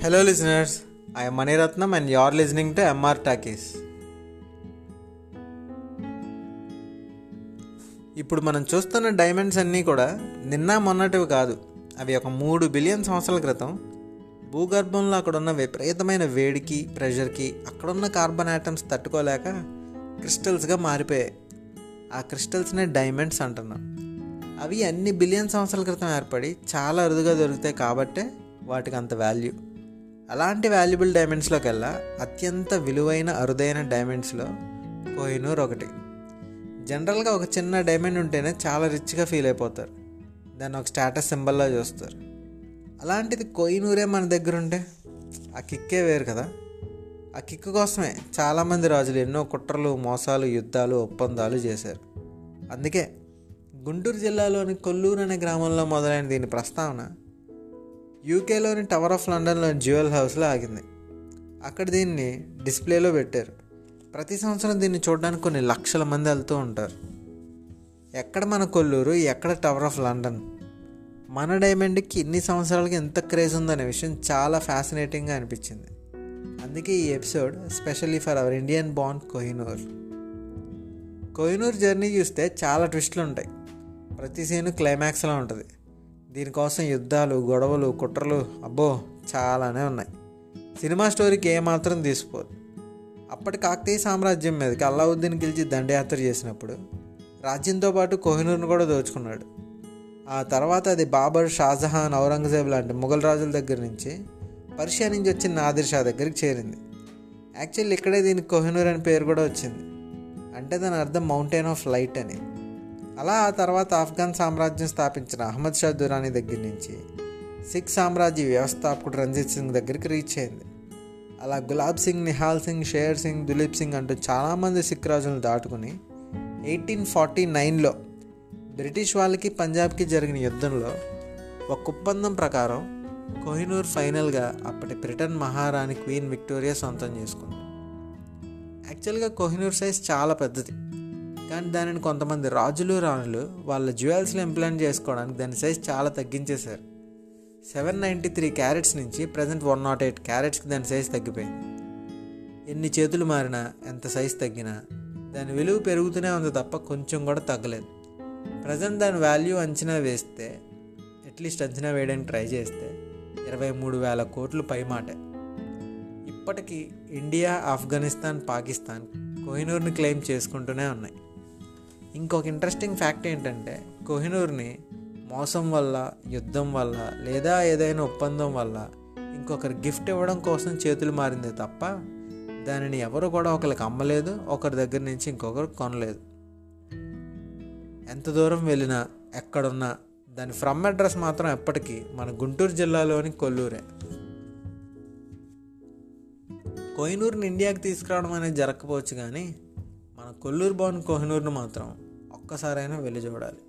Hello, listeners. I am Maniratnam, and you're listening to MR Takis. ఇప్పుడు మనం చూస్తున్న diamonds అన్నీ కూడా నిన్న మొన్నటివి కాదు అవి ఒక మూడు బిలియన్ సంవత్సరాల క్రితం భూగర్భంలో అక్కడ ఉన్న విపరీతమైన వేడికి ప్రెషర్కి అక్కడున్న కార్బన్ ఐటమ్స్ తట్టుకోలేక క్రిస్టల్స్గా మారిపోయాయి ఆ క్రిస్టల్స్నే డైమండ్స్ అంటున్నాం అవి అన్ని బిలియన్ సంవత్సరాల క్రితం ఏర్పడి చాలా అరుదుగా దొరుకుతాయి కాబట్టే వాటికి అంత వాల్యూ అలాంటి వాల్యుబుల్ డైమండ్స్లో కల్లా అత్యంత విలువైన అరుదైన డైమండ్స్లో కోహినూర్ ఒకటి. జనరల్గా ఒక చిన్న డైమండ్ ఉంటేనే చాలా రిచ్గా ఫీల్ అయిపోతారు దాన్ని ఒక స్టేటస్ సింబల్లా చూస్తారు. అలాంటిది కోహినూరే మన దగ్గర ఉంటే ఆ కిక్కే వేరు కదా. ఆ కిక్ కోసమే చాలామంది రాజులు ఎన్నో కుట్రలు మోసాలు యుద్ధాలు ఒప్పందాలు చేశారు. అందుకే గుంటూరు జిల్లాలోని కొల్లూరు అనే గ్రామంలో మొదలైన దీని ప్రస్తావన యూకేలోని టవర్ ఆఫ్ లండన్లోని జ్యువెల్ హౌస్లో ఆగింది. అక్కడ దీన్ని డిస్ప్లేలో పెట్టారు. ప్రతి సంవత్సరం దీన్ని చూడడానికి కొన్ని లక్షల మంది వెళ్తూ ఉంటారు. ఎక్కడ మన కొల్లూరు ఎక్కడ టవర్ ఆఫ్ లండన్ మన డైమండ్కి ఇన్ని సంవత్సరాలకి ఎంత క్రేజ్ ఉందనే విషయం చాలా ఫ్యాసినేటింగ్గా అనిపించింది. అందుకే ఈ episode specially for our Indian bond Kohinoor Kohinoor journey చూస్తే చాలా ట్విస్ట్లు ఉంటాయి. ప్రతి సీను క్లైమాక్స్లో ఉంటుంది. దీనికోసం యుద్ధాలు గొడవలు కుట్రలు అబ్బో చాలానే ఉన్నాయి. సినిమా స్టోరీకి ఏమాత్రం తీసిపోదు అప్పటి కాకతీయ సామ్రాజ్యం మీదకి అల్లావుద్దీన్ గెలిచి దండయాత్ర చేసినప్పుడు రాజ్యంతో పాటు కోహినూర్ను కూడా దోచుకున్నాడు. ఆ తర్వాత అది బాబర్ షాజహాన్ ఔరంగజేబ్ లాంటి ముఘల్ రాజుల దగ్గర నుంచి పర్షియా నుంచి వచ్చిన నాదిర్ షా దగ్గరికి చేరింది. యాక్చువల్లీ ఇక్కడే దీనికి కోహినూర్ అని పేరు కూడా వచ్చింది. అంటే దాని అర్థం మౌంటైన్ ఆఫ్ లైట్ అని. అలా ఆ తర్వాత ఆఫ్ఘన్ సామ్రాజ్యం స్థాపించిన అహ్మద్ షా దురానీ దగ్గర నుంచి సిక్ సామ్రాజ్య వ్యవస్థాపకుడు రంజిత్ సింగ్ దగ్గరికి రీచ్ అయింది. అలా గులాబ్ సింగ్ నిహాల్ సింగ్ షేర్ సింగ్ దులీప్ సింగ్ అంటూ చాలామంది సిక్ రాజులను దాటుకుని ఎయిటీన్ ఫార్టీ నైన్లో బ్రిటిష్ వాళ్ళకి పంజాబ్కి జరిగిన యుద్ధంలో ఒక ఒప్పందం ప్రకారం కోహినూర్ ఫైనల్గా అప్పటి బ్రిటన్ మహారాణి క్వీన్ విక్టోరియా సొంతం చేసుకుంది. యాక్చువల్గా కోహినూర్ సైజ్ చాలా పెద్దది. కానీ దానిని కొంతమంది రాజులు రాణులు వాళ్ళ జ్యువెల్స్లో ఇంప్లాంట్ చేసుకోవడానికి దాని సైజ్ చాలా తగ్గించేశారు. సెవెన్ నైంటీ త్రీ క్యారెట్స్ నుంచి ప్రజెంట్ వన్ నాట్ ఎయిట్ క్యారెట్స్కి దాని సైజ్ తగ్గిపోయింది. ఎన్ని చేతులు మారినా ఎంత సైజ్ తగ్గినా దాని విలువ పెరుగుతూనే ఉంది తప్ప కొంచెం కూడా తగ్గలేదు. ప్రజెంట్ దాని వాల్యూ అంచనా వేస్తే అట్లీస్ట్ అంచనా వేయడానికి ట్రై చేస్తే ఇరవై మూడు వేల కోట్లు పై మాట. ఇప్పటికీ ఇండియా ఆఫ్ఘనిస్తాన్ పాకిస్తాన్ కోహినూర్ని క్లెయిమ్ చేసుకుంటూనే ఉన్నాయి. ఇంకొక ఇంట్రెస్టింగ్ ఫ్యాక్ట్ ఏంటంటే కోహినూర్ని మోసం వల్ల యుద్ధం వల్ల లేదా ఏదైనా ఒప్పందం వల్ల ఇంకొకరు గిఫ్ట్ ఇవ్వడం కోసం చేతులు మారిందే తప్ప దానిని ఎవరు కూడా ఒకరికి అమ్మలేదు ఒకరి దగ్గర నుంచి ఇంకొకరు కొనలేదు. ఎంత దూరం వెళ్ళినా ఎక్కడున్నా దాని ఫ్రమ్ అడ్రస్ మాత్రం ఎప్పటికీ మన గుంటూరు జిల్లాలోని కొల్లూరే. కోహినూరుని ఇండియాకి తీసుకురావడం అనేది జరగకపోవచ్చు కానీ మన కొల్లూరు బాన్ కోహినూర్ను మాత్రం ఒక్కసారైనా వెళ్ళి చూడాలి.